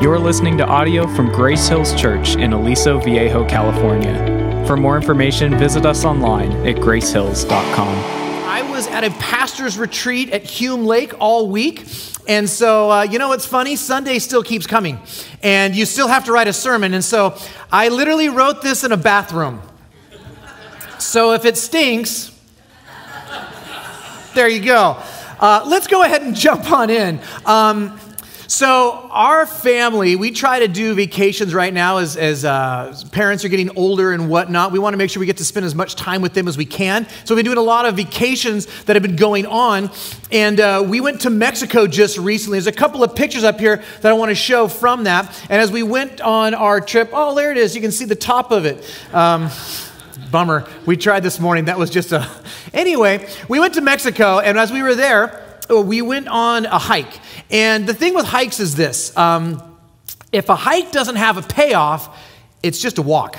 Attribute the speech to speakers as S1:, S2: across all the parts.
S1: You're listening to audio from Grace Hills Church in Aliso Viejo, California. For more information, visit us online at gracehills.com.
S2: I was at a pastor's retreat at Hume Lake all week. And so, uh, you know what's funny? Sunday still keeps coming. And you still have to write a sermon. And so, I literally wrote this in a bathroom. So, if it stinks, there you go. Uh, let's go ahead and jump on in. Um, so, our family, we try to do vacations right now as, as uh, parents are getting older and whatnot. We want to make sure we get to spend as much time with them as we can. So, we've been doing a lot of vacations that have been going on. And uh, we went to Mexico just recently. There's a couple of pictures up here that I want to show from that. And as we went on our trip, oh, there it is. You can see the top of it. Um, bummer. We tried this morning. That was just a. Anyway, we went to Mexico, and as we were there, we went on a hike. And the thing with hikes is this um, if a hike doesn't have a payoff, it's just a walk.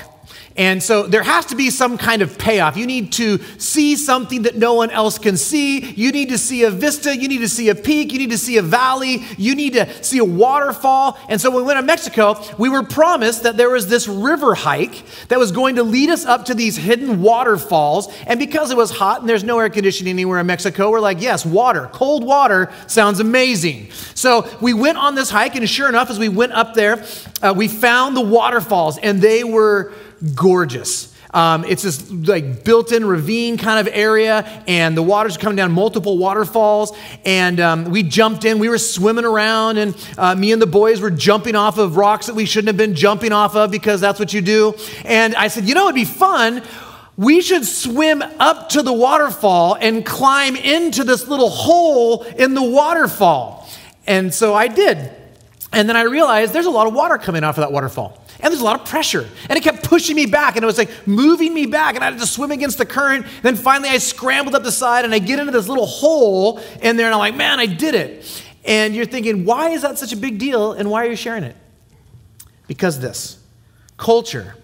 S2: And so there has to be some kind of payoff. You need to see something that no one else can see. You need to see a vista. You need to see a peak. You need to see a valley. You need to see a waterfall. And so when we went to Mexico, we were promised that there was this river hike that was going to lead us up to these hidden waterfalls. And because it was hot and there's no air conditioning anywhere in Mexico, we're like, yes, water, cold water sounds amazing. So we went on this hike, and sure enough, as we went up there, uh, we found the waterfalls, and they were gorgeous. Um, it's this like built-in ravine kind of area, and the water's coming down multiple waterfalls. And um, we jumped in. We were swimming around, and uh, me and the boys were jumping off of rocks that we shouldn't have been jumping off of because that's what you do. And I said, you know, it'd be fun. We should swim up to the waterfall and climb into this little hole in the waterfall. And so I did. And then I realized there's a lot of water coming off of that waterfall. And there's a lot of pressure. And it kept pushing me back. And it was like moving me back. And I had to swim against the current. And Then finally, I scrambled up the side and I get into this little hole in there. And I'm like, man, I did it. And you're thinking, why is that such a big deal? And why are you sharing it? Because this culture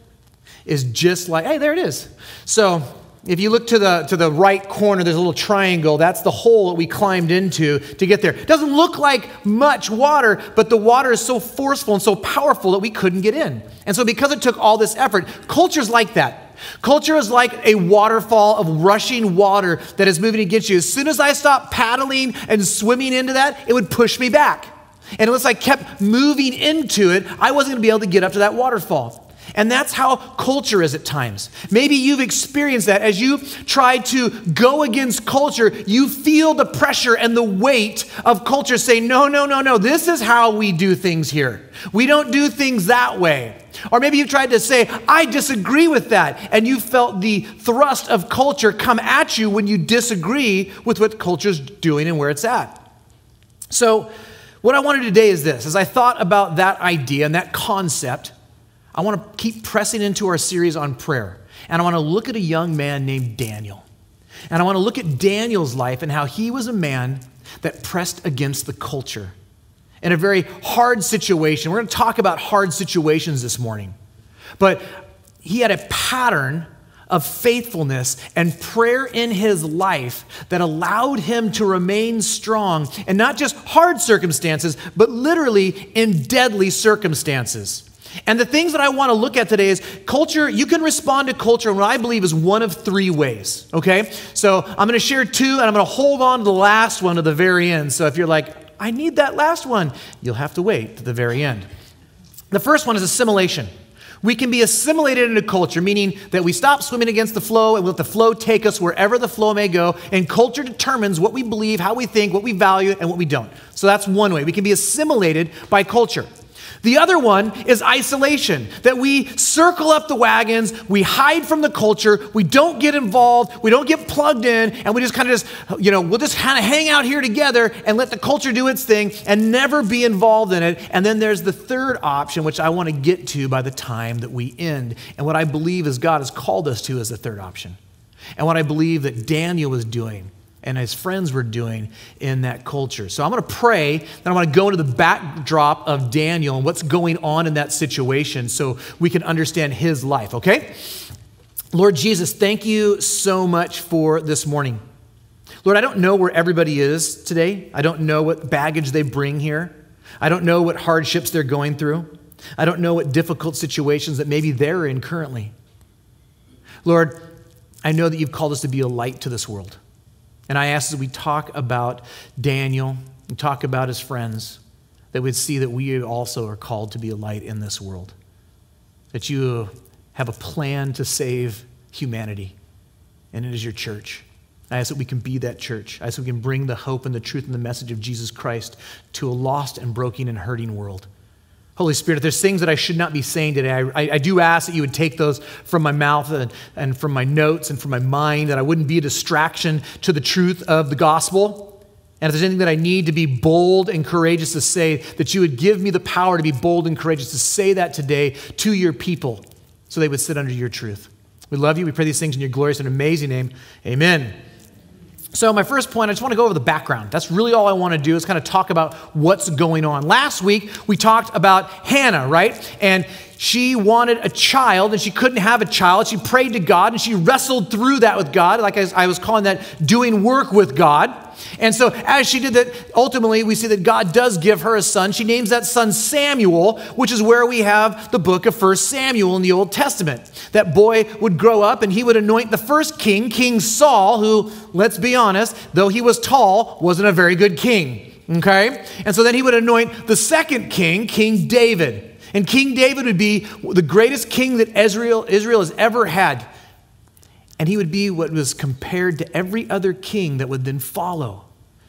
S2: is just like, hey, there it is. So if you look to the, to the right corner, there's a little triangle. That's the hole that we climbed into to get there. It doesn't look like much water, but the water is so forceful and so powerful that we couldn't get in. And so, because it took all this effort, culture's like that. Culture is like a waterfall of rushing water that is moving against you. As soon as I stopped paddling and swimming into that, it would push me back. And unless I kept moving into it, I wasn't going to be able to get up to that waterfall. And that's how culture is at times. Maybe you've experienced that as you try to go against culture, you feel the pressure and the weight of culture saying, no, no, no, no, this is how we do things here. We don't do things that way. Or maybe you've tried to say, I disagree with that, and you felt the thrust of culture come at you when you disagree with what culture's doing and where it's at. So, what I wanted today is this as I thought about that idea and that concept, I want to keep pressing into our series on prayer. And I want to look at a young man named Daniel. And I want to look at Daniel's life and how he was a man that pressed against the culture in a very hard situation. We're going to talk about hard situations this morning. But he had a pattern of faithfulness and prayer in his life that allowed him to remain strong in not just hard circumstances, but literally in deadly circumstances. And the things that I want to look at today is culture, you can respond to culture in what I believe is one of three ways, okay? So I'm going to share two, and I'm going to hold on to the last one to the very end. So if you're like, I need that last one, you'll have to wait to the very end. The first one is assimilation. We can be assimilated into culture, meaning that we stop swimming against the flow and let the flow take us wherever the flow may go. And culture determines what we believe, how we think, what we value, and what we don't. So that's one way. We can be assimilated by culture. The other one is isolation, that we circle up the wagons, we hide from the culture, we don't get involved, we don't get plugged in, and we just kind of just, you know, we'll just kind of hang out here together and let the culture do its thing and never be involved in it. And then there's the third option, which I want to get to by the time that we end. And what I believe is God has called us to as the third option. And what I believe that Daniel was doing and his friends were doing in that culture. So I'm going to pray, then I want to go into the backdrop of Daniel and what's going on in that situation so we can understand his life, okay? Lord Jesus, thank you so much for this morning. Lord, I don't know where everybody is today. I don't know what baggage they bring here. I don't know what hardships they're going through. I don't know what difficult situations that maybe they're in currently. Lord, I know that you've called us to be a light to this world. And I ask as we talk about Daniel and talk about his friends, that we'd see that we also are called to be a light in this world. That you have a plan to save humanity, and it is your church. I ask that we can be that church. I ask that we can bring the hope and the truth and the message of Jesus Christ to a lost and broken and hurting world. Holy Spirit, if there's things that I should not be saying today, I, I, I do ask that you would take those from my mouth and, and from my notes and from my mind, that I wouldn't be a distraction to the truth of the gospel. And if there's anything that I need to be bold and courageous to say, that you would give me the power to be bold and courageous to say that today to your people so they would sit under your truth. We love you. We pray these things in your glorious and amazing name. Amen. So, my first point, I just want to go over the background. That's really all I want to do is kind of talk about what's going on. Last week, we talked about Hannah, right? And she wanted a child and she couldn't have a child. She prayed to God and she wrestled through that with God. Like I was calling that doing work with God. And so, as she did that, ultimately, we see that God does give her a son. She names that son Samuel, which is where we have the book of First Samuel in the Old Testament. That boy would grow up and he would anoint the first king, King Saul, who, let's be honest, though he was tall, wasn't a very good king. Okay? And so then he would anoint the second king, King David. And King David would be the greatest king that Israel, Israel has ever had. And he would be what was compared to every other king that would then follow.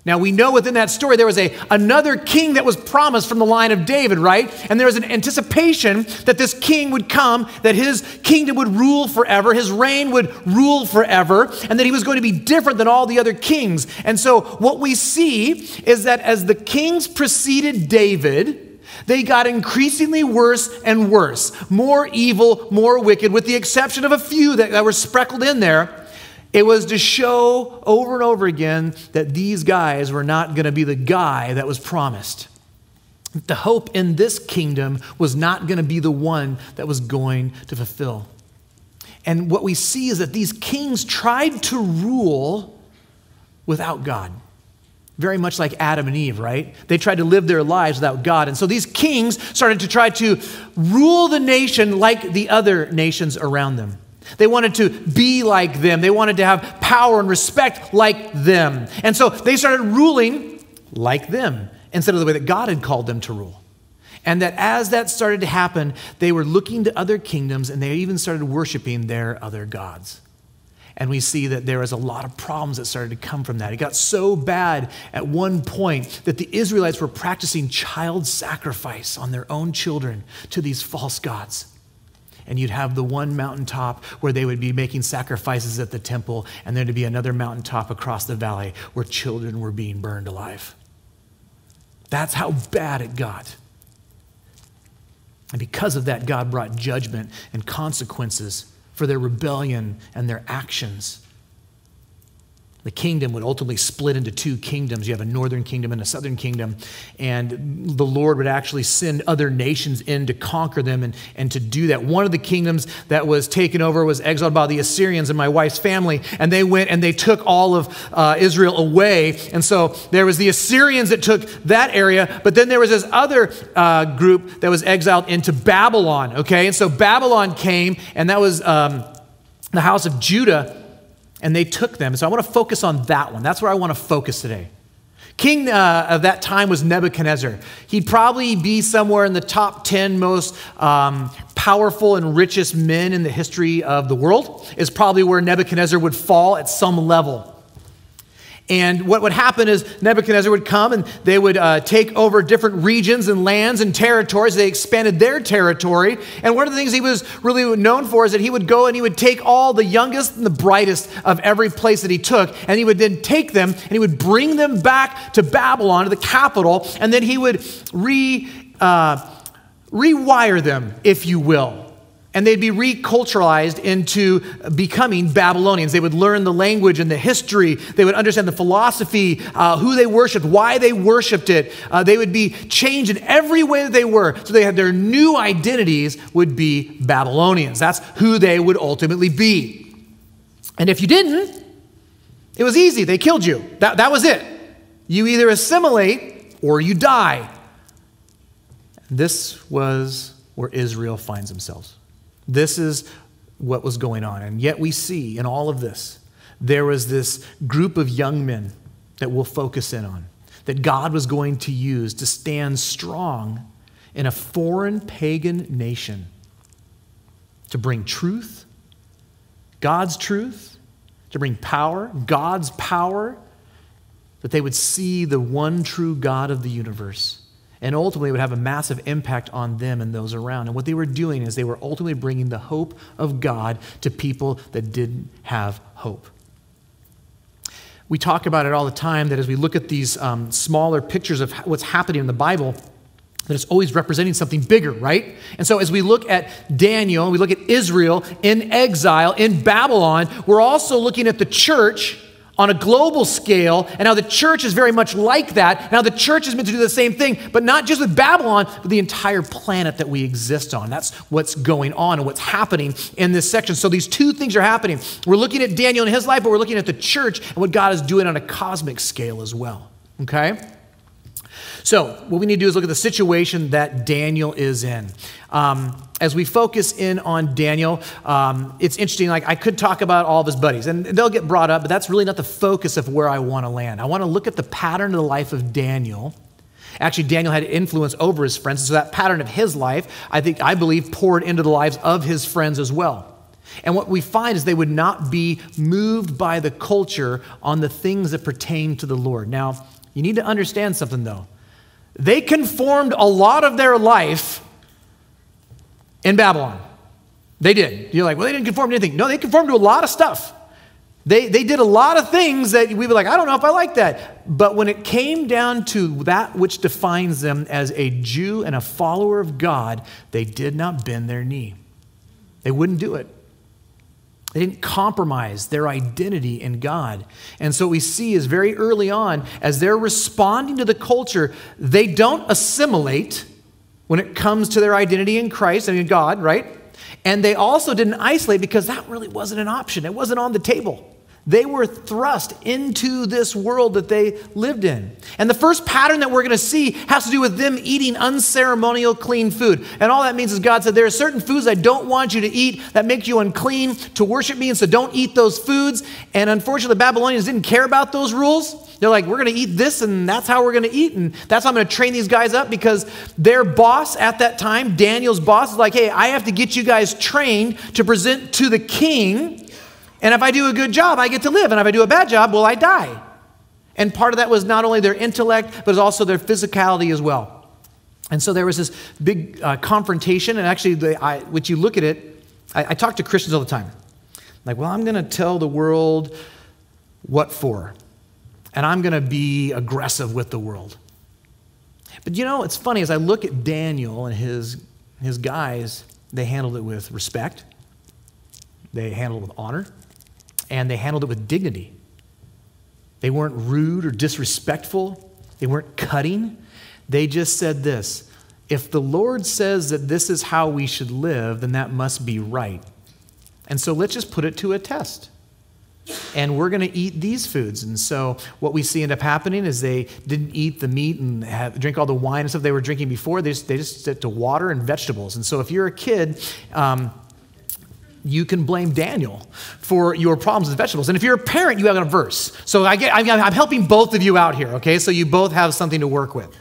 S2: Now we know within that story there was a, another king that was promised from the line of David, right? And there was an anticipation that this king would come, that his kingdom would rule forever, his reign would rule forever, and that he was going to be different than all the other kings. And so what we see is that as the kings preceded David, they got increasingly worse and worse, more evil, more wicked, with the exception of a few that, that were speckled in there. It was to show over and over again that these guys were not going to be the guy that was promised. The hope in this kingdom was not going to be the one that was going to fulfill. And what we see is that these kings tried to rule without God very much like Adam and Eve, right? They tried to live their lives without God. And so these kings started to try to rule the nation like the other nations around them. They wanted to be like them, they wanted to have power and respect like them. And so they started ruling like them instead of the way that God had called them to rule. And that as that started to happen, they were looking to other kingdoms and they even started worshiping their other gods. And we see that there was a lot of problems that started to come from that. It got so bad at one point that the Israelites were practicing child sacrifice on their own children to these false gods. And you'd have the one mountaintop where they would be making sacrifices at the temple, and there'd be another mountaintop across the valley where children were being burned alive. That's how bad it got. And because of that, God brought judgment and consequences for their rebellion and their actions. The kingdom would ultimately split into two kingdoms. You have a northern kingdom and a southern kingdom. And the Lord would actually send other nations in to conquer them and, and to do that. One of the kingdoms that was taken over was exiled by the Assyrians and my wife's family. And they went and they took all of uh, Israel away. And so there was the Assyrians that took that area. But then there was this other uh, group that was exiled into Babylon. Okay. And so Babylon came, and that was um, the house of Judah and they took them. So I want to focus on that one. That's where I want to focus today. King uh, of that time was Nebuchadnezzar. He'd probably be somewhere in the top 10 most um, powerful and richest men in the history of the world, is probably where Nebuchadnezzar would fall at some level. And what would happen is Nebuchadnezzar would come and they would uh, take over different regions and lands and territories. They expanded their territory. And one of the things he was really known for is that he would go and he would take all the youngest and the brightest of every place that he took, and he would then take them and he would bring them back to Babylon, to the capital, and then he would re, uh, rewire them, if you will and they'd be reculturalized into becoming Babylonians. They would learn the language and the history. They would understand the philosophy, uh, who they worshiped, why they worshiped it. Uh, they would be changed in every way that they were. So they had their new identities would be Babylonians. That's who they would ultimately be. And if you didn't, it was easy. They killed you. That, that was it. You either assimilate or you die. This was where Israel finds themselves. This is what was going on. And yet we see in all of this, there was this group of young men that we'll focus in on, that God was going to use to stand strong in a foreign pagan nation to bring truth, God's truth, to bring power, God's power, that they would see the one true God of the universe. And ultimately, it would have a massive impact on them and those around. And what they were doing is they were ultimately bringing the hope of God to people that didn't have hope. We talk about it all the time that as we look at these um, smaller pictures of what's happening in the Bible, that it's always representing something bigger, right? And so as we look at Daniel, we look at Israel in exile in Babylon, we're also looking at the church on a global scale, and how the church is very much like that. Now, the church is meant to do the same thing, but not just with Babylon, but the entire planet that we exist on. That's what's going on and what's happening in this section. So, these two things are happening. We're looking at Daniel and his life, but we're looking at the church and what God is doing on a cosmic scale as well. Okay? So, what we need to do is look at the situation that Daniel is in. Um, as we focus in on Daniel, um, it's interesting. Like, I could talk about all of his buddies, and they'll get brought up, but that's really not the focus of where I want to land. I want to look at the pattern of the life of Daniel. Actually, Daniel had influence over his friends, so that pattern of his life, I think, I believe, poured into the lives of his friends as well. And what we find is they would not be moved by the culture on the things that pertain to the Lord. Now, you need to understand something, though. They conformed a lot of their life in Babylon. They did. You're like, well, they didn't conform to anything. No, they conformed to a lot of stuff. They, they did a lot of things that we were like, I don't know if I like that. But when it came down to that which defines them as a Jew and a follower of God, they did not bend their knee. They wouldn't do it. They didn't compromise their identity in God. And so we see is very early on, as they're responding to the culture, they don't assimilate when it comes to their identity in Christ and in God, right? And they also didn't isolate because that really wasn't an option. It wasn't on the table. They were thrust into this world that they lived in. And the first pattern that we're going to see has to do with them eating unceremonial clean food. And all that means is God said, There are certain foods I don't want you to eat that make you unclean to worship me, and so don't eat those foods. And unfortunately, the Babylonians didn't care about those rules. They're like, we're going to eat this, and that's how we're going to eat. And that's how I'm going to train these guys up because their boss at that time, Daniel's boss, is like, hey, I have to get you guys trained to present to the king and if I do a good job, I get to live. And if I do a bad job, well, I die. And part of that was not only their intellect, but also their physicality as well. And so there was this big uh, confrontation. And actually, the, I, when you look at it, I, I talk to Christians all the time. Like, well, I'm going to tell the world what for. And I'm going to be aggressive with the world. But you know, it's funny, as I look at Daniel and his, his guys, they handled it with respect, they handled it with honor, and they handled it with dignity. They weren't rude or disrespectful, they weren't cutting. They just said this if the Lord says that this is how we should live, then that must be right. And so let's just put it to a test. And we're going to eat these foods. And so what we see end up happening is they didn't eat the meat and have, drink all the wine and stuff they were drinking before. They just, they just stick to water and vegetables. And so if you're a kid, um, you can blame Daniel for your problems with vegetables. And if you're a parent, you have a verse. So I get, I'm helping both of you out here, okay? So you both have something to work with.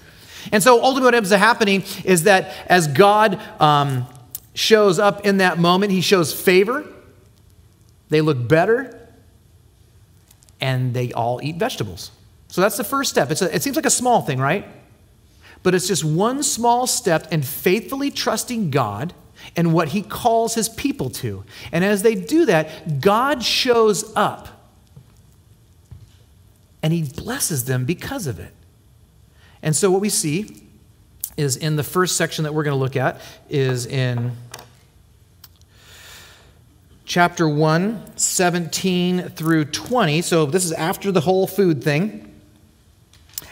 S2: And so ultimately, what ends up happening is that as God um, shows up in that moment, he shows favor, they look better, and they all eat vegetables. So that's the first step. A, it seems like a small thing, right? But it's just one small step in faithfully trusting God and what he calls his people to. And as they do that, God shows up and he blesses them because of it. And so what we see is in the first section that we're going to look at is in chapter 1, 17 through 20. So this is after the whole food thing.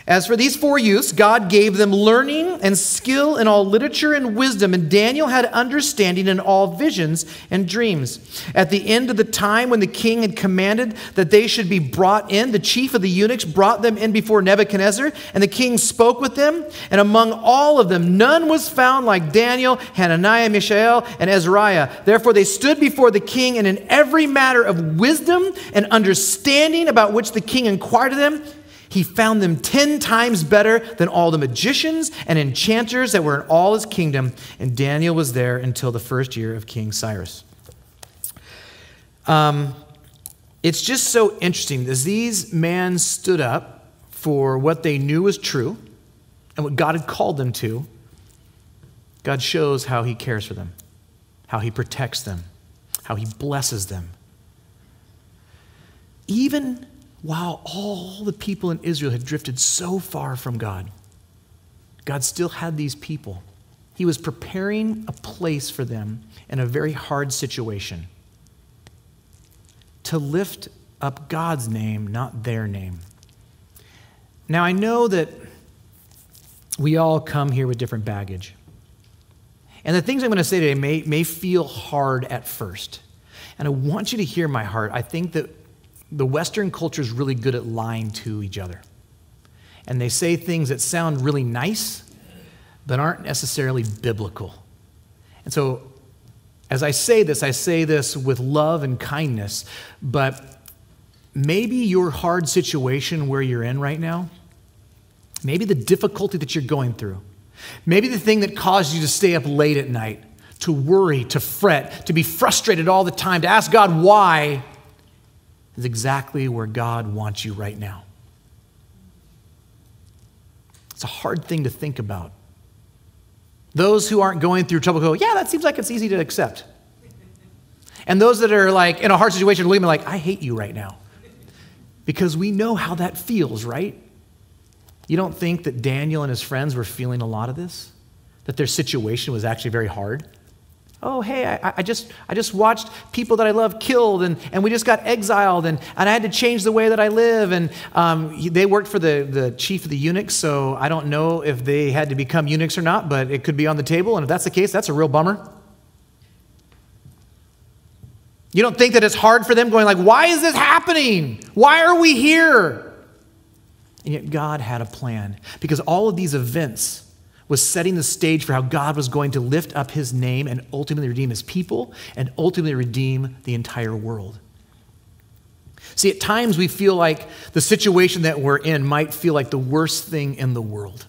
S2: As for these four youths, God gave them learning and skill in all literature and wisdom, and Daniel had understanding in all visions and dreams. At the end of the time when the king had commanded that they should be brought in, the chief of the eunuchs brought them in before Nebuchadnezzar, and the king spoke with them. And among all of them, none was found like Daniel, Hananiah, Mishael, and Azariah. Therefore, they stood before the king, and in every matter of wisdom and understanding about which the king inquired of them, he found them 10 times better than all the magicians and enchanters that were in all his kingdom. And Daniel was there until the first year of King Cyrus. Um, it's just so interesting as these men stood up for what they knew was true and what God had called them to. God shows how he cares for them, how he protects them, how he blesses them. Even while all the people in Israel had drifted so far from God, God still had these people. He was preparing a place for them in a very hard situation to lift up God's name, not their name. Now, I know that we all come here with different baggage. And the things I'm going to say today may, may feel hard at first. And I want you to hear my heart. I think that the Western culture is really good at lying to each other. And they say things that sound really nice, but aren't necessarily biblical. And so, as I say this, I say this with love and kindness, but maybe your hard situation where you're in right now, maybe the difficulty that you're going through, maybe the thing that caused you to stay up late at night, to worry, to fret, to be frustrated all the time, to ask God why is exactly where God wants you right now. It's a hard thing to think about. Those who aren't going through trouble go, yeah, that seems like it's easy to accept. And those that are like in a hard situation, look at me like, I hate you right now. Because we know how that feels, right? You don't think that Daniel and his friends were feeling a lot of this? That their situation was actually very hard? Oh, hey, I, I, just, I just watched people that I love killed, and, and we just got exiled, and, and I had to change the way that I live. And um, they worked for the, the chief of the eunuchs, so I don't know if they had to become eunuchs or not, but it could be on the table. And if that's the case, that's a real bummer. You don't think that it's hard for them going like, why is this happening? Why are we here? And yet God had a plan because all of these events was setting the stage for how God was going to lift up his name and ultimately redeem his people and ultimately redeem the entire world. See, at times we feel like the situation that we're in might feel like the worst thing in the world.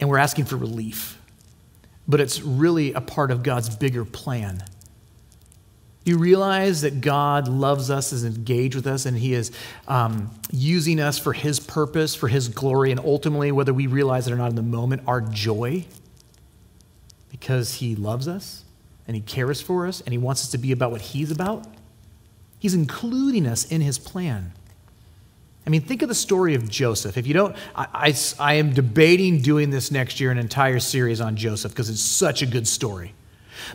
S2: And we're asking for relief. But it's really a part of God's bigger plan you realize that God loves us, is engaged with us, and He is um, using us for His purpose, for His glory, and ultimately, whether we realize it or not in the moment, our joy because He loves us and He cares for us and He wants us to be about what He's about. He's including us in His plan. I mean, think of the story of Joseph. If you don't, I, I, I am debating doing this next year, an entire series on Joseph, because it's such a good story.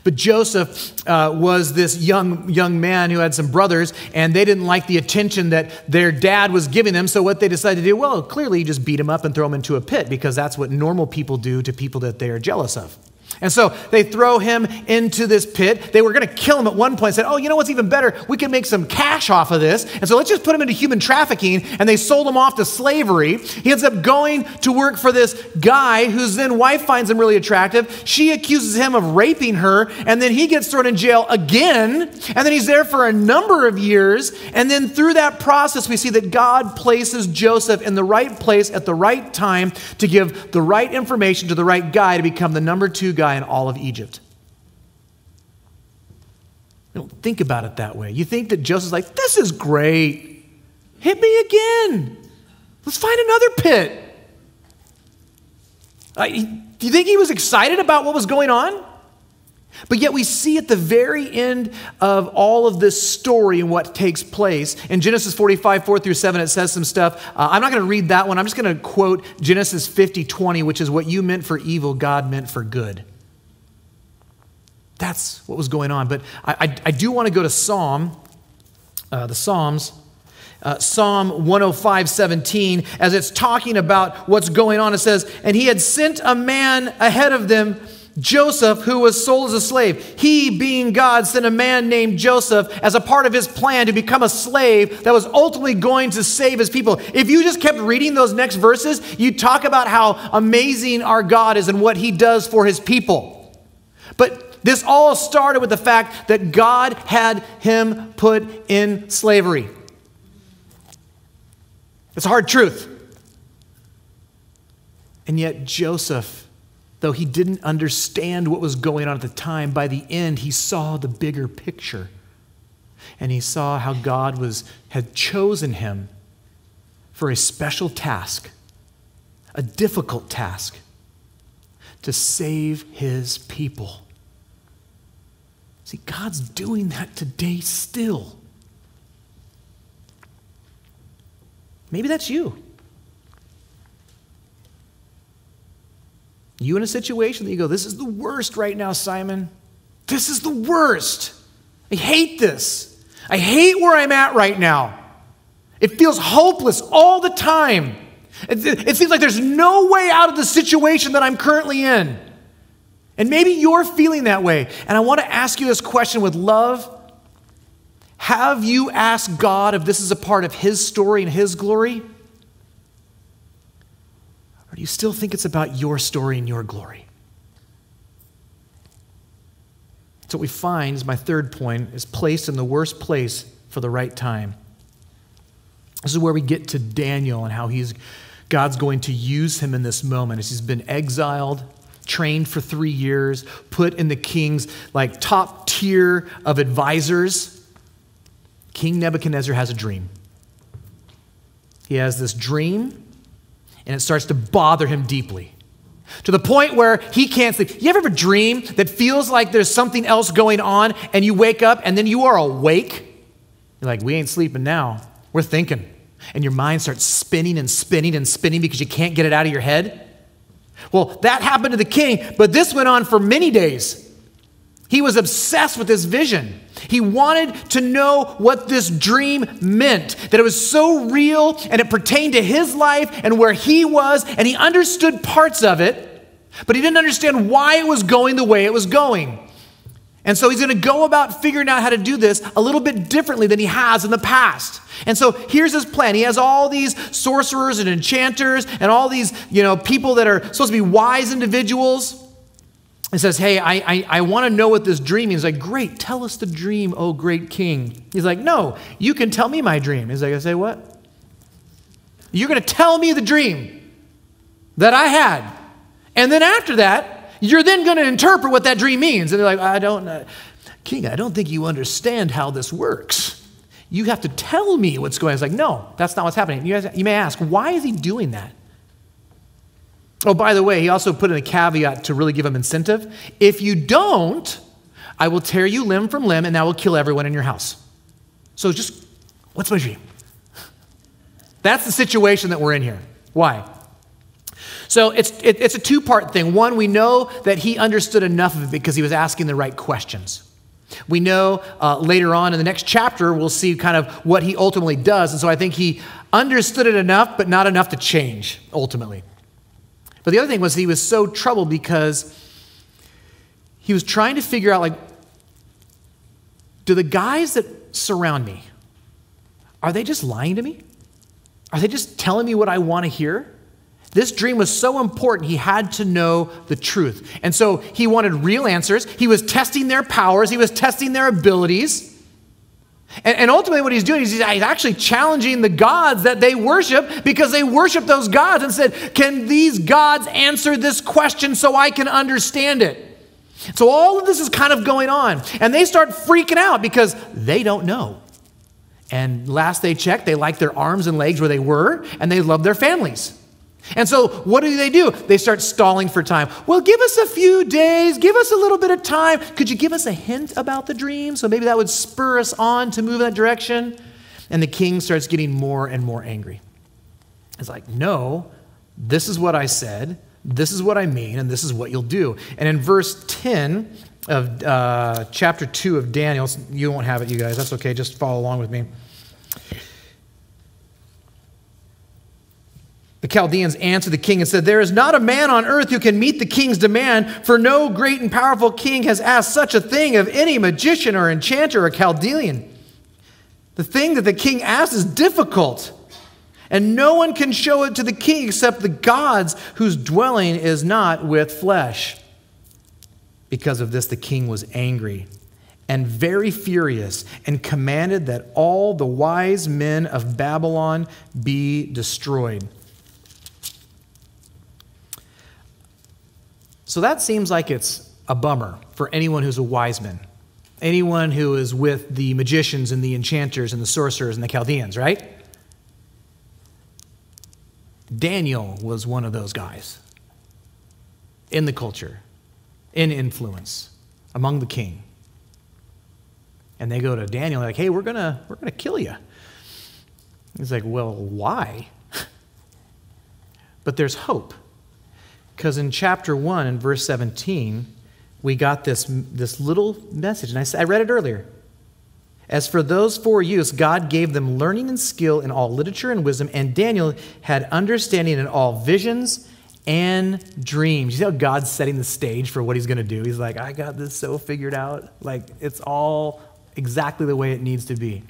S2: But Joseph uh, was this young, young man who had some brothers, and they didn't like the attention that their dad was giving them. So, what they decided to do, well, clearly, you just beat him up and throw him into a pit because that's what normal people do to people that they are jealous of. And so they throw him into this pit. They were going to kill him at one point. Said, "Oh, you know what's even better? We can make some cash off of this." And so let's just put him into human trafficking. And they sold him off to slavery. He ends up going to work for this guy whose then wife finds him really attractive. She accuses him of raping her, and then he gets thrown in jail again. And then he's there for a number of years. And then through that process, we see that God places Joseph in the right place at the right time to give the right information to the right guy to become the number two guy guy in all of Egypt. You don't think about it that way. You think that Joseph's like, this is great. Hit me again. Let's find another pit. Uh, do you think he was excited about what was going on? But yet, we see at the very end of all of this story and what takes place. In Genesis 45, 4 through 7, it says some stuff. Uh, I'm not going to read that one. I'm just going to quote Genesis 50, 20, which is what you meant for evil, God meant for good. That's what was going on. But I, I, I do want to go to Psalm, uh, the Psalms, uh, Psalm 105 17, as it's talking about what's going on, it says, And he had sent a man ahead of them, Joseph, who was sold as a slave. He, being God, sent a man named Joseph as a part of his plan to become a slave that was ultimately going to save his people. If you just kept reading those next verses, you talk about how amazing our God is and what he does for his people. But this all started with the fact that God had him put in slavery. It's a hard truth. And yet, Joseph, though he didn't understand what was going on at the time, by the end, he saw the bigger picture. And he saw how God was, had chosen him for a special task, a difficult task, to save his people. See, God's doing that today still. Maybe that's you. You in a situation that you go, This is the worst right now, Simon. This is the worst. I hate this. I hate where I'm at right now. It feels hopeless all the time. It, it, seems like there's no way out of the situation that I'm currently in. And maybe you're feeling that way. And I want to ask you this question with love have you asked God if this is a part of His story and His glory? Or do you still think it's about your story and your glory? So, what we find is my third point is placed in the worst place for the right time. This is where we get to Daniel and how he's, God's going to use him in this moment as he's been exiled, trained for three years, put in the king's like top tier of advisors King Nebuchadnezzar has a dream. He has this dream, and it starts to bother him deeply. To the point where he can't sleep. You ever have a dream that feels like there's something else going on, and you wake up and then you are awake? You're like, we ain't sleeping now. We're thinking. And your mind starts spinning and spinning and spinning because you can't get it out of your head. Well, that happened to the king, but this went on for many days. He was obsessed with this vision. He wanted to know what this dream meant, that it was so real and it pertained to his life and where he was, and he understood parts of it, but he didn't understand why it was going the way it was going. And so he's going to go about figuring out how to do this a little bit differently than he has in the past. And so here's his plan. He has all these sorcerers and enchanters and all these, you know, people that are supposed to be wise individuals and says, Hey, I, I, I want to know what this dream means. He's like, Great, tell us the dream, oh great king. He's like, No, you can tell me my dream. He's like, I say, What? You're going to tell me the dream that I had. And then after that, you're then going to interpret what that dream means. And they're like, I don't know. King, I don't think you understand how this works. You have to tell me what's going on. He's like, No, that's not what's happening. You, guys, you may ask, Why is he doing that? Oh, by the way, he also put in a caveat to really give him incentive. If you don't, I will tear you limb from limb and I will kill everyone in your house. So just, what's my dream? That's the situation that we're in here. Why? So it's, it, it's a two part thing. One, we know that he understood enough of it because he was asking the right questions. We know uh, later on in the next chapter, we'll see kind of what he ultimately does. And so I think he understood it enough, but not enough to change ultimately. But the other thing was he was so troubled because he was trying to figure out like, do the guys that surround me, are they just lying to me? Are they just telling me what I want to hear? This dream was so important, he had to know the truth. And so he wanted real answers. He was testing their powers, he was testing their abilities. And, and, ultimately, what he's doing is he's actually challenging the gods that they worship because they worship those gods and said, Can these gods answer this question so I can understand it? So, all of this is kind of going on. And they start freaking out because they don't know. And last they checked, they like their arms and legs where they were, and they love their families. And so, what do they do? They start stalling for time. Well, give us a few days, give us a little bit of time. Could you give us a hint about the dream? So maybe that would spur us on to move in that direction. And the king starts getting more and more angry. It's like, no, this is what I said, this is what I mean, and this is what you'll do. And in verse 10 of uh, chapter 2 of Daniel, you won't have it, you guys, that's okay, just follow along with me. The Chaldeans answered the king and said, There is not a man on earth who can meet the king's demand, for no great and powerful king has asked such a thing of any magician or enchanter or Chaldean. The thing that the king asks is difficult, and no one can show it to the king except the gods whose dwelling is not with flesh. Because of this, the king was angry and very furious and commanded that all the wise men of Babylon be destroyed. So that seems like it's a bummer for anyone who's a wise man, anyone who is with the magicians and the enchanters and the sorcerers and the Chaldeans, right? Daniel was one of those guys in the culture, in influence, among the king. And they go to Daniel, like, hey, we're gonna, we're gonna kill you. He's like, well, why? but there's hope. Because in chapter 1 and verse 17, we got this, this little message, and I, I read it earlier. As for those four youths, God gave them learning and skill in all literature and wisdom, and Daniel had understanding in all visions and dreams. You see how God's setting the stage for what he's going to do? He's like, I got this so figured out. Like, it's all exactly the way it needs to be.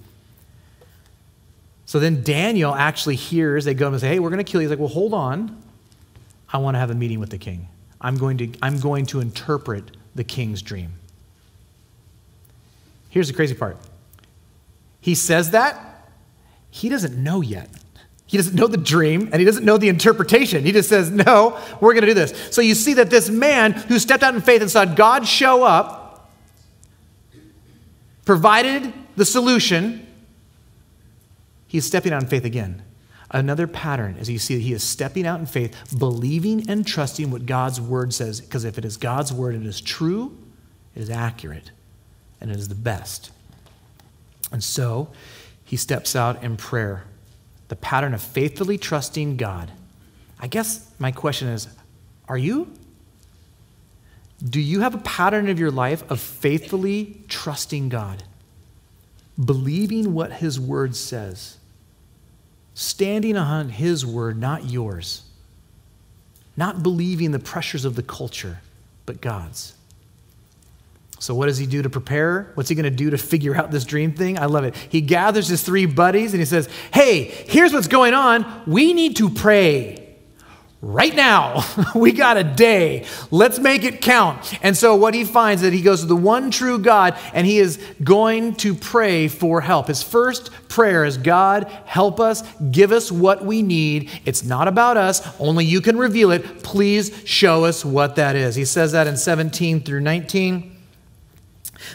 S2: So then Daniel actually hears, they go and say, Hey, we're going to kill you. He's like, Well, hold on. I want to have a meeting with the king. I'm going to, I'm going to interpret the king's dream. Here's the crazy part. He says that, he doesn't know yet. He doesn't know the dream and he doesn't know the interpretation. He just says, No, we're going to do this. So you see that this man who stepped out in faith and saw God show up, provided the solution, he's stepping out in faith again. Another pattern as you see he is stepping out in faith, believing and trusting what God's word says, because if it is God's word, it is true, it is accurate, and it is the best. And so he steps out in prayer, the pattern of faithfully trusting God. I guess my question is are you? Do you have a pattern of your life of faithfully trusting God, believing what his word says? Standing on His word, not yours. Not believing the pressures of the culture, but God's. So, what does he do to prepare? What's he going to do to figure out this dream thing? I love it. He gathers his three buddies and he says, Hey, here's what's going on. We need to pray right now. we got a day. Let's make it count. And so what he finds that he goes to the one true God and he is going to pray for help. His first prayer is God, help us, give us what we need. It's not about us, only you can reveal it. Please show us what that is. He says that in 17 through 19.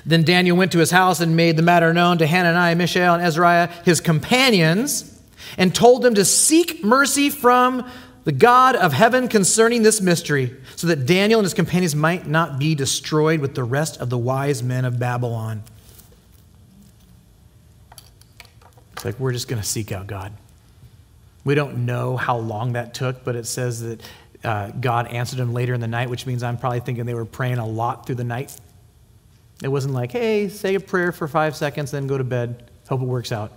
S2: Then Daniel went to his house and made the matter known to Hananiah, Mishael, and Azariah, his companions, and told them to seek mercy from the God of heaven concerning this mystery, so that Daniel and his companions might not be destroyed with the rest of the wise men of Babylon. It's like we're just going to seek out God. We don't know how long that took, but it says that uh, God answered them later in the night, which means I'm probably thinking they were praying a lot through the night. It wasn't like, hey, say a prayer for five seconds, then go to bed, hope it works out.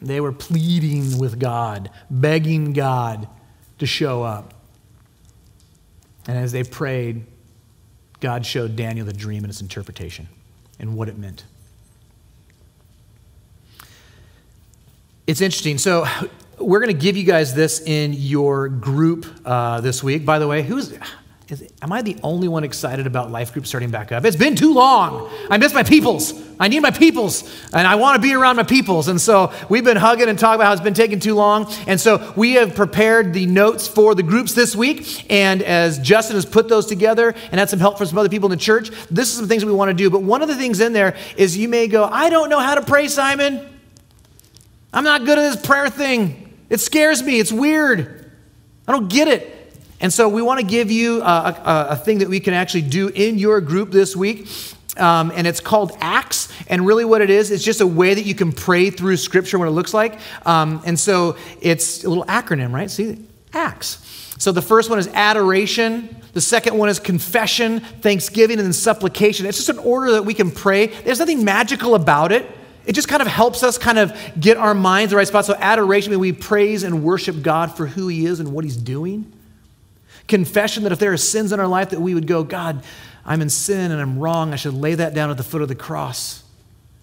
S2: They were pleading with God, begging God to show up. And as they prayed, God showed Daniel the dream and its interpretation and what it meant. It's interesting. So, we're going to give you guys this in your group uh, this week. By the way, who's is, am I the only one excited about life group starting back up? It's been too long. I miss my peoples. I need my peoples, and I want to be around my peoples. And so we've been hugging and talking about how it's been taking too long. And so we have prepared the notes for the groups this week. And as Justin has put those together and had some help from some other people in the church, this is some things we want to do. But one of the things in there is you may go, I don't know how to pray, Simon. I'm not good at this prayer thing. It scares me. It's weird. I don't get it. And so we want to give you a, a, a, thing that we can actually do in your group this week. Um, and it's called Acts. And really, what it is, it's just a way that you can pray through Scripture, what it looks like. Um, and so it's a little acronym, right? See, Acts. So the first one is adoration. The second one is confession, thanksgiving, and then supplication. It's just an order that we can pray. There's nothing magical about it. it just kind of helps us kind of get our minds in the right spot. So, adoration, we praise and worship God for who He is and what He's doing. Confession that if there are sins in our life, that we would go, God, I'm in sin and I'm wrong. I should lay that down at the foot of the cross.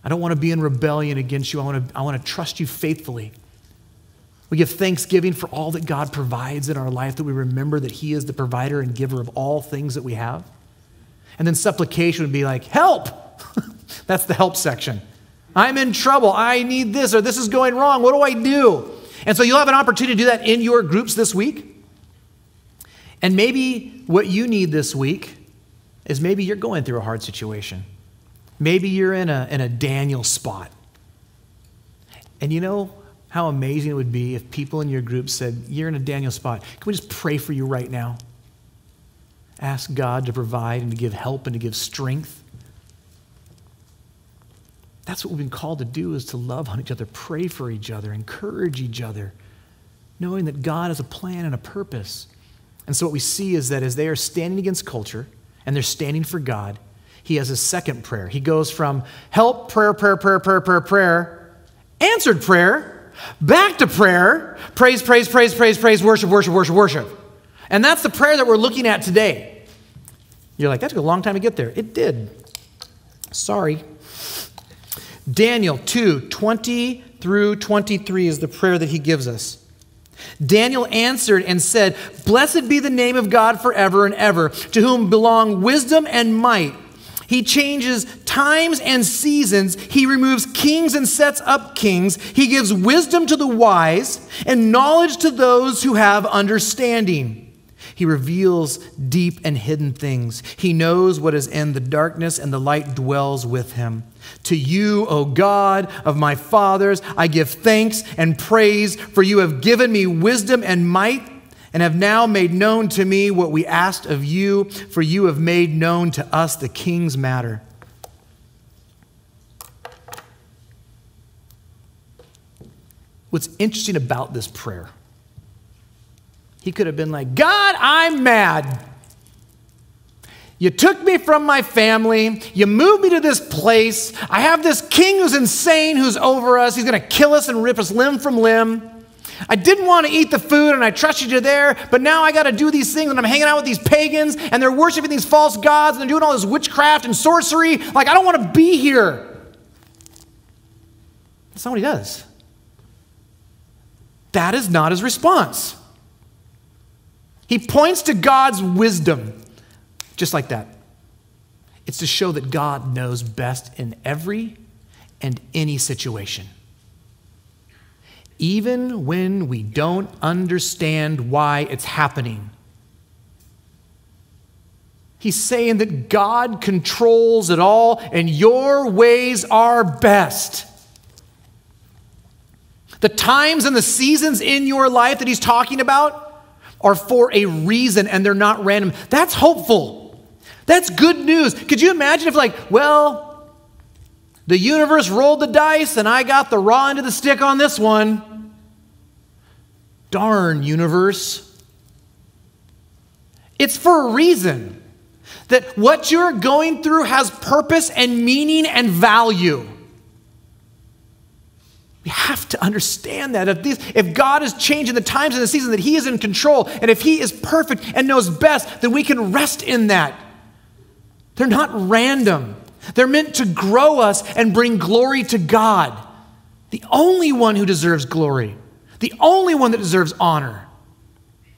S2: I don't want to be in rebellion against you. I want to, I want to trust you faithfully. We give thanksgiving for all that God provides in our life, that we remember that He is the provider and giver of all things that we have. And then supplication would be like, help! That's the help section. I'm in trouble. I need this, or this is going wrong. What do I do? And so you'll have an opportunity to do that in your groups this week. And maybe what you need this week is maybe you're going through a hard situation. Maybe you're in a, in a Daniel spot. And you know how amazing it would be if people in your group said, You're in a Daniel spot. Can we just pray for you right now? Ask God to provide and to give help and to give strength. That's what we've been called to do is to love on each other, pray for each other, encourage each other, knowing that God has a plan and a purpose. And so what we see is that as they are standing against culture and they're standing for God, he has a second prayer. He goes from help, prayer, prayer, prayer, prayer, prayer, prayer, answered prayer, back to prayer, praise, praise, praise, praise, praise, worship, worship, worship, worship. And that's the prayer that we're looking at today. You're like, that took a long time to get there. It did. Sorry. Daniel 2 20 through 23 is the prayer that he gives us. Daniel answered and said, Blessed be the name of God forever and ever, to whom belong wisdom and might. He changes times and seasons. He removes kings and sets up kings. He gives wisdom to the wise and knowledge to those who have understanding. He reveals deep and hidden things. He knows what is in the darkness, and the light dwells with him. To you, O God of my fathers, I give thanks and praise, for you have given me wisdom and might, and have now made known to me what we asked of you, for you have made known to us the king's matter. What's interesting about this prayer, he could have been like, God, I'm mad. You took me from my family. You moved me to this place. I have this king who's insane who's over us. He's going to kill us and rip us limb from limb. I didn't want to eat the food and I trusted you there, but now I got to do these things and I'm hanging out with these pagans and they're worshiping these false gods and they're doing all this witchcraft and sorcery. Like, I don't want to be here. That's not what he does. That is not his response. He points to God's wisdom. Just like that. It's to show that God knows best in every and any situation. Even when we don't understand why it's happening. He's saying that God controls it all and your ways are best. The times and the seasons in your life that he's talking about are for a reason and they're not random. That's hopeful. That's good news. Could you imagine if, like, well, the universe rolled the dice and I got the raw end of the stick on this one? Darn, universe. It's for a reason that what you're going through has purpose and meaning and value. We have to understand that. If, these, if God is changing the times and the seasons, that He is in control, and if He is perfect and knows best, then we can rest in that. They're not random. They're meant to grow us and bring glory to God, the only one who deserves glory, the only one that deserves honor.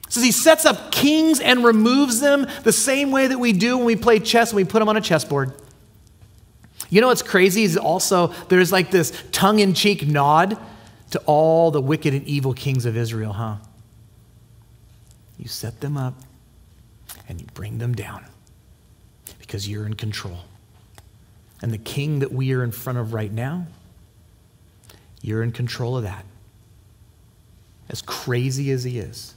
S2: So he sets up kings and removes them the same way that we do when we play chess and we put them on a chessboard. You know what's crazy is also there's like this tongue in cheek nod to all the wicked and evil kings of Israel, huh? You set them up and you bring them down because you're in control. And the king that we are in front of right now, you're in control of that. As crazy as he is,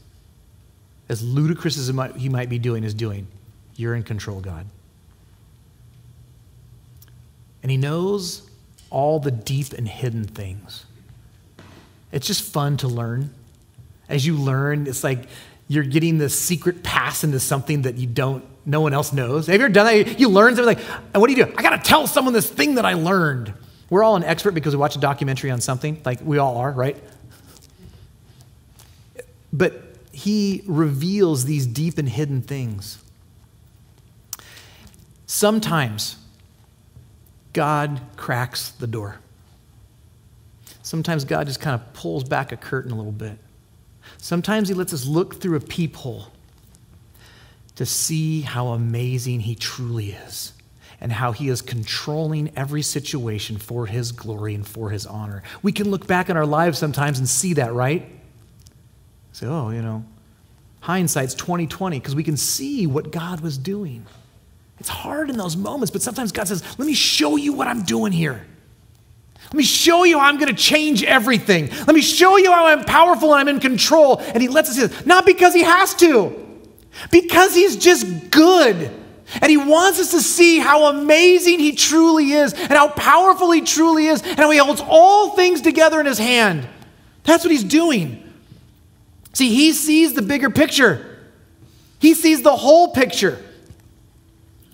S2: as ludicrous as he might be doing, is doing, you're in control, God. And he knows all the deep and hidden things. It's just fun to learn. As you learn, it's like you're getting the secret pass into something that you don't no one else knows. Have you ever done that? You learn something like, and what do you do? I got to tell someone this thing that I learned. We're all an expert because we watch a documentary on something, like we all are, right? But he reveals these deep and hidden things. Sometimes God cracks the door. Sometimes God just kind of pulls back a curtain a little bit. Sometimes He lets us look through a peephole to see how amazing He truly is and how He is controlling every situation for His glory and for His honor. We can look back in our lives sometimes and see that, right? Say, oh, you know, hindsight's 2020 because we can see what God was doing. It's hard in those moments, but sometimes God says, Let me show you what I'm doing here. Let me show you how I'm going to change everything. Let me show you how I'm powerful and I'm in control. And He lets us see this, not because He has to, because He's just good. And He wants us to see how amazing He truly is and how powerful He truly is and how He holds all things together in His hand. That's what He's doing. See, He sees the bigger picture, He sees the whole picture.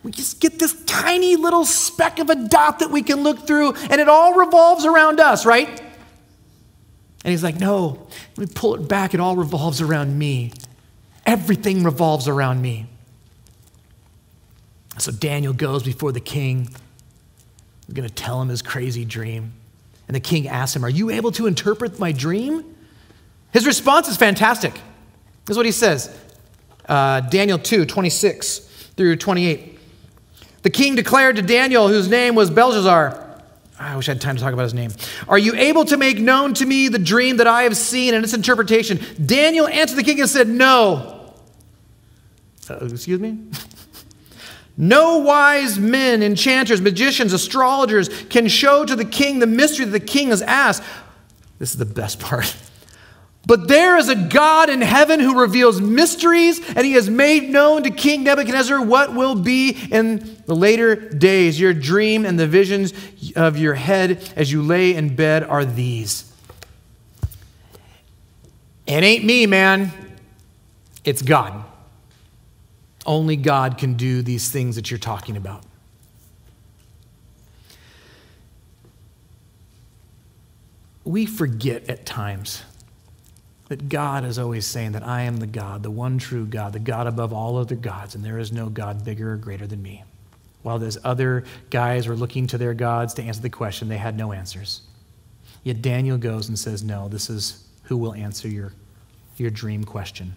S2: We just get this tiny little speck of a dot that we can look through, and it all revolves around us, right? And he's like, No, let me pull it back. It all revolves around me. Everything revolves around me. So Daniel goes before the king. I'm going to tell him his crazy dream. And the king asks him, Are you able to interpret my dream? His response is fantastic. This is what he says uh, Daniel 2 26 through 28. The king declared to Daniel, whose name was Belshazzar, I wish I had time to talk about his name. Are you able to make known to me the dream that I have seen and its interpretation? Daniel answered the king and said, No. Uh, excuse me? no wise men, enchanters, magicians, astrologers can show to the king the mystery that the king has asked. This is the best part. But there is a God in heaven who reveals mysteries, and he has made known to King Nebuchadnezzar what will be in the later days. Your dream and the visions of your head as you lay in bed are these. It ain't me, man. It's God. Only God can do these things that you're talking about. We forget at times that God is always saying that I am the God, the one true God, the God above all other gods, and there is no God bigger or greater than me. While those other guys were looking to their gods to answer the question, they had no answers. Yet Daniel goes and says, No, this is who will answer your, your dream question.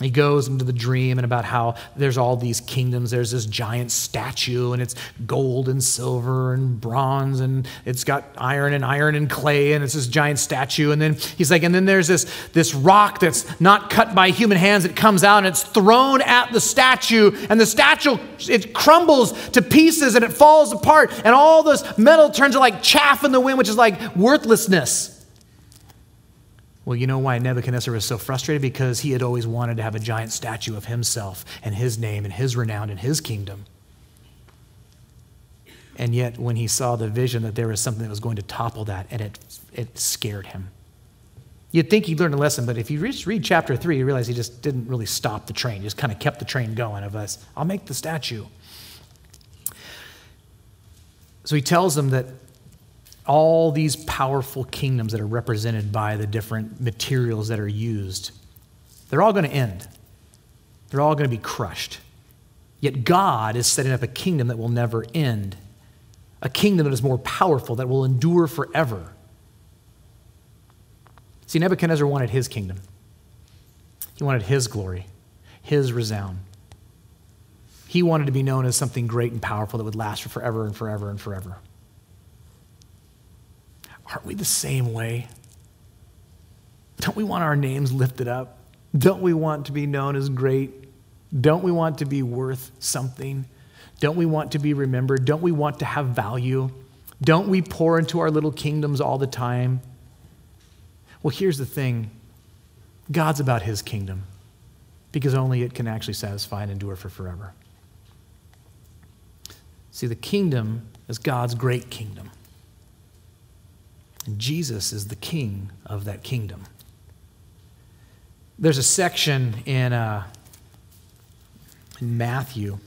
S2: He goes into the dream and about how there's all these kingdoms. There's this giant statue, and it's gold and silver and bronze, and it's got iron and iron and clay, and it's this giant statue. And then he's like, and then there's this, this rock that's not cut by human hands. It comes out and it's thrown at the statue, and the statue it crumbles to pieces and it falls apart, and all this metal turns to like chaff in the wind, which is like worthlessness. Well, you know why Nebuchadnezzar was so frustrated? Because he had always wanted to have a giant statue of himself and his name and his renown and his kingdom. And yet, when he saw the vision that there was something that was going to topple that, and it, it scared him. You'd think he'd learned a lesson, but if you read, read chapter three, you realize he just didn't really stop the train. He just kind of kept the train going of us. I'll make the statue. So he tells them that all these powerful kingdoms that are represented by the different materials that are used, they're all going to end. They're all going to be crushed. Yet God is setting up a kingdom that will never end, a kingdom that is more powerful, that will endure forever. See, Nebuchadnezzar wanted his kingdom, he wanted his glory, his resound. He wanted to be known as something great and powerful that would last for forever and forever and forever. Aren't we the same way? Don't we want our names lifted up? Don't we want to be known as great? Don't we want to be worth something? Don't we want to be remembered? Don't we want to have value? Don't we pour into our little kingdoms all the time? Well, here's the thing God's about his kingdom because only it can actually satisfy and endure for forever. See, the kingdom is God's great kingdom. Jesus is the king of that kingdom. There's a section in, uh, in Matthew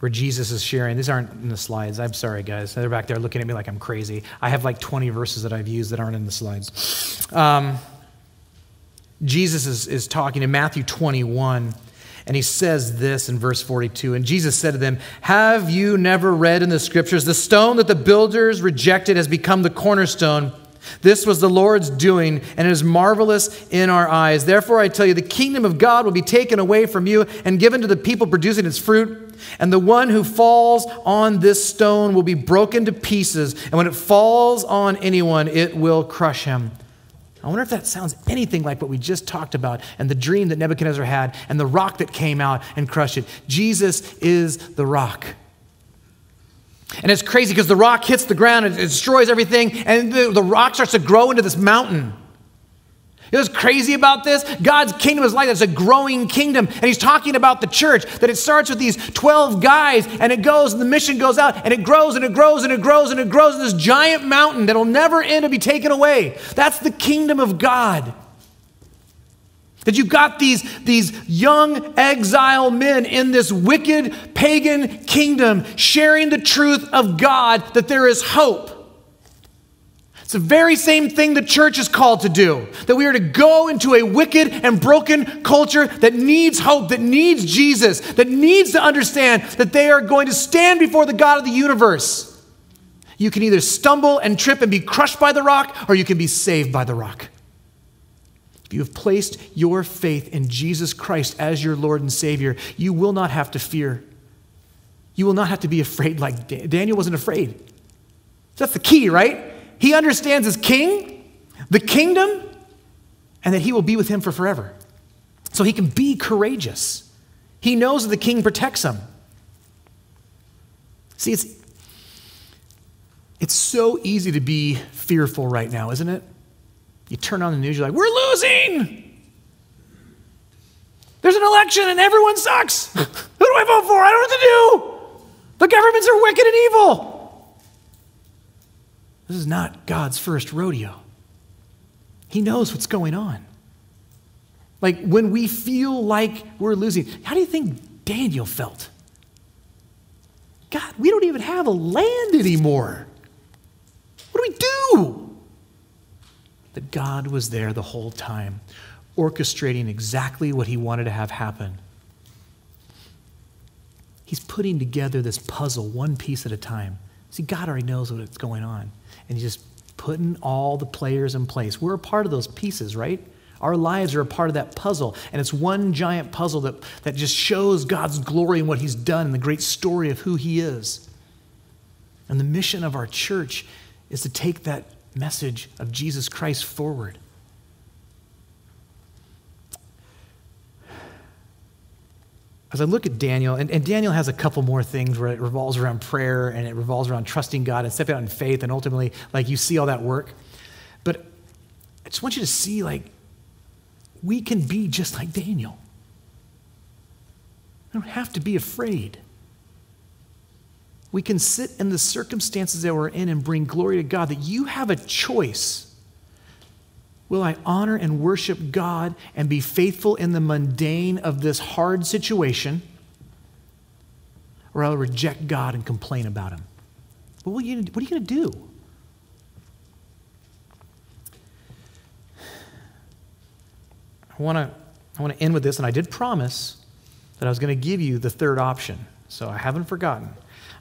S2: where Jesus is sharing. These aren't in the slides. I'm sorry, guys. They're back there looking at me like I'm crazy. I have like 20 verses that I've used that aren't in the slides. Um, Jesus is, is talking in Matthew 21, and he says this in verse 42. And Jesus said to them, Have you never read in the scriptures, the stone that the builders rejected has become the cornerstone? This was the Lord's doing, and it is marvelous in our eyes. Therefore, I tell you, the kingdom of God will be taken away from you and given to the people producing its fruit. And the one who falls on this stone will be broken to pieces, and when it falls on anyone, it will crush him. I wonder if that sounds anything like what we just talked about and the dream that Nebuchadnezzar had and the rock that came out and crushed it. Jesus is the rock. And it's crazy because the rock hits the ground and it destroys everything, and the, the rock starts to grow into this mountain. Know what's crazy about this? God's kingdom is like. It's a growing kingdom. And he's talking about the church, that it starts with these 12 guys, and it goes, and the mission goes out, and it grows, and it grows, and it grows, and it grows this giant mountain that'll never end and be taken away. That's the kingdom of God. That you've got these, these young exile men in this wicked pagan kingdom sharing the truth of God that there is hope. It's the very same thing the church is called to do. That we are to go into a wicked and broken culture that needs hope, that needs Jesus, that needs to understand that they are going to stand before the God of the universe. You can either stumble and trip and be crushed by the rock, or you can be saved by the rock. If you have placed your faith in Jesus Christ as your Lord and Savior, you will not have to fear. You will not have to be afraid like Daniel wasn't afraid. That's the key, right? He understands his king, the kingdom, and that he will be with him for forever. So he can be courageous. He knows that the king protects him. See, it's, it's so easy to be fearful right now, isn't it? You turn on the news, you're like, we're losing. There's an election and everyone sucks. Who do I vote for? I don't know what to do. The governments are wicked and evil. This is not God's first rodeo. He knows what's going on. Like when we feel like we're losing, how do you think Daniel felt? God, we don't even have a land anymore. What do we do? that God was there the whole time, orchestrating exactly what he wanted to have happen. He's putting together this puzzle one piece at a time. See, God already knows what's going on, and just putting all the players in place. We're a part of those pieces, right? Our lives are a part of that puzzle, and it's one giant puzzle that, that just shows God's glory and what He's done and the great story of who He is. And the mission of our church is to take that message of Jesus Christ forward. As I look at Daniel, and, and, Daniel has a couple more things where it revolves around prayer and it revolves around trusting God and stepping out in faith, and ultimately, like you see all that work. But I just want you to see, like, we can be just like Daniel. We don't have to be afraid. We can sit in the circumstances that we're in and bring glory to God, that you have a choice. Will I honor and worship God and be faithful in the mundane of this hard situation? Or I'll reject God and complain about Him? What are you, what are you going to do? I want to I want to end with this, and I did promise that I was going to give you the third option, so I haven't forgotten.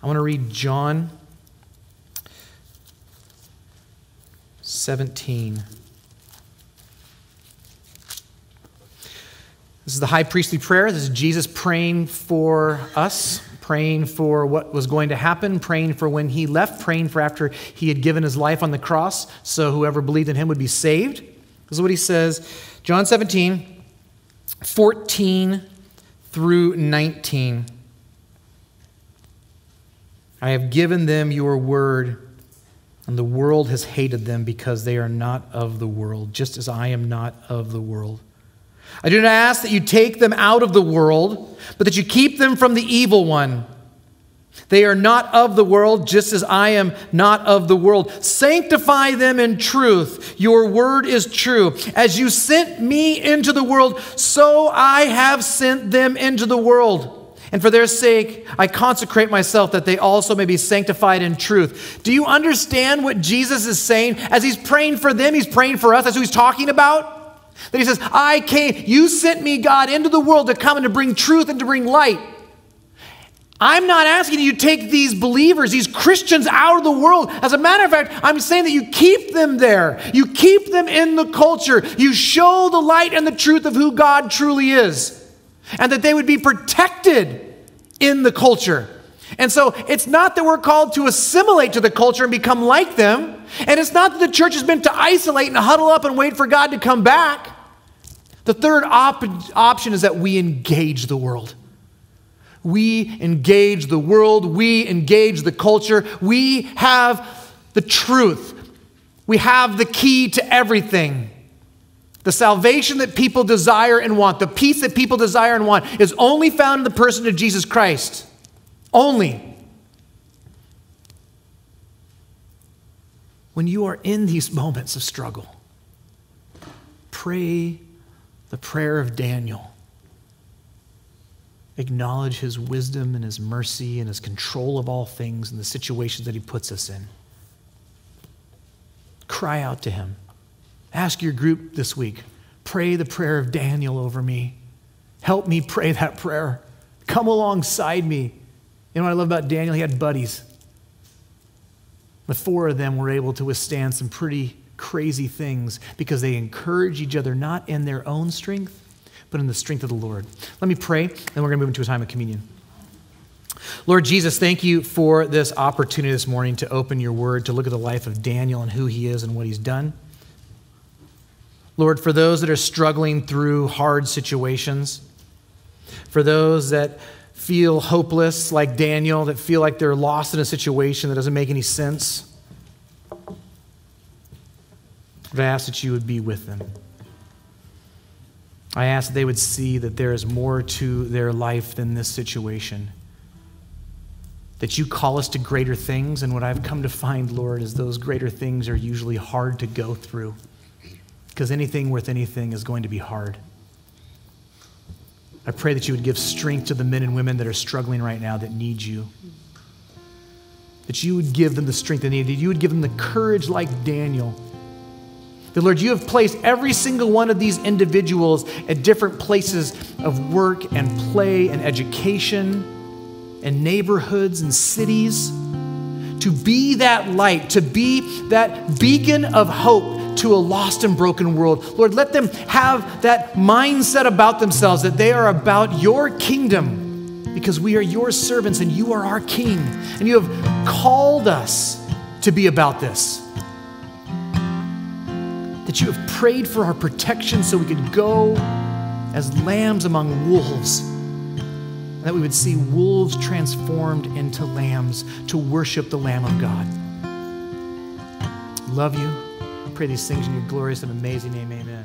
S2: I want to read John 17. This is the high priestly prayer. This is Jesus praying for us, praying for what was going to happen, praying for when he left, praying for after he had given his life on the cross, so whoever believed in him would be saved. This is what he says John 17, 14 through 19. I have given them your word, and the world has hated them because they are not of the world, just as I am not of the world. I do not ask that you take them out of the world, but that you keep them from the evil one. They are not of the world, just as I am not of the world. Sanctify them in truth. Your word is true. As you sent me into the world, so I have sent them into the world. And for their sake, I consecrate myself that they also may be sanctified in truth. Do you understand what Jesus is saying? As he's praying for them, he's praying for us. That's who he's talking about. That he says, I came, you sent me, God, into the world to come and to bring truth and to bring light. I'm not asking you to take these believers, these Christians out of the world. As a matter of fact, I'm saying that you keep them there. You keep them in the culture. You show the light and the truth of who God truly is. And that they would be protected in the culture. And so it's not that we're called to assimilate to the culture and become like them. And it's not that the church is meant to isolate and huddle up and wait for God to come back. The third op- option is that we engage the world. We engage the world. We engage the culture. We have the truth. We have the key to everything. The salvation that people desire and want, the peace that people desire and want, is only found in the person of Jesus Christ. Only. When you are in these moments of struggle, pray the prayer of Daniel acknowledge his wisdom and his mercy and his control of all things and the situations that he puts us in. Cry out to him. Ask your group this week pray the prayer of Daniel over me. Help me pray that prayer. Come alongside me. You know what I love about Daniel? He had buddies. The four of them were able to withstand some pretty crazy things because they encouraged each other not in their own strength, but in the strength of the Lord. Let me pray, and we're going to move into a time of communion. Lord Jesus, thank you for this opportunity this morning to open your word, to look at the life of Daniel and who he is and what he's done. Lord, for those that are struggling through hard situations, for those that feel hopeless like Daniel, that feel like they're lost in a situation that doesn't make any sense, I ask that you would be with them. I ask that they would see that there is more to their life than this situation. That you call us to greater things, and what I've come to find, Lord, is those greater things are usually hard to go through. Because anything worth anything is going to be hard. I pray that you would give strength to the men and women that are struggling right now that need you. That you would give them the strength they need. That you would give them the courage like Daniel that, Lord, you have placed every single one of these individuals at different places of work and play and education and neighborhoods and cities to be that light, to be that beacon of hope to a lost and broken world. Lord, let them have that mindset about themselves that they are about your kingdom because we are your servants and you are our king. And you have called us to be about this that you have prayed for our protection so we could go as lambs among wolves. That we would see wolves transformed into lambs to worship the Lamb of God. Love you. Pray these things in your glorious and amazing name. Amen.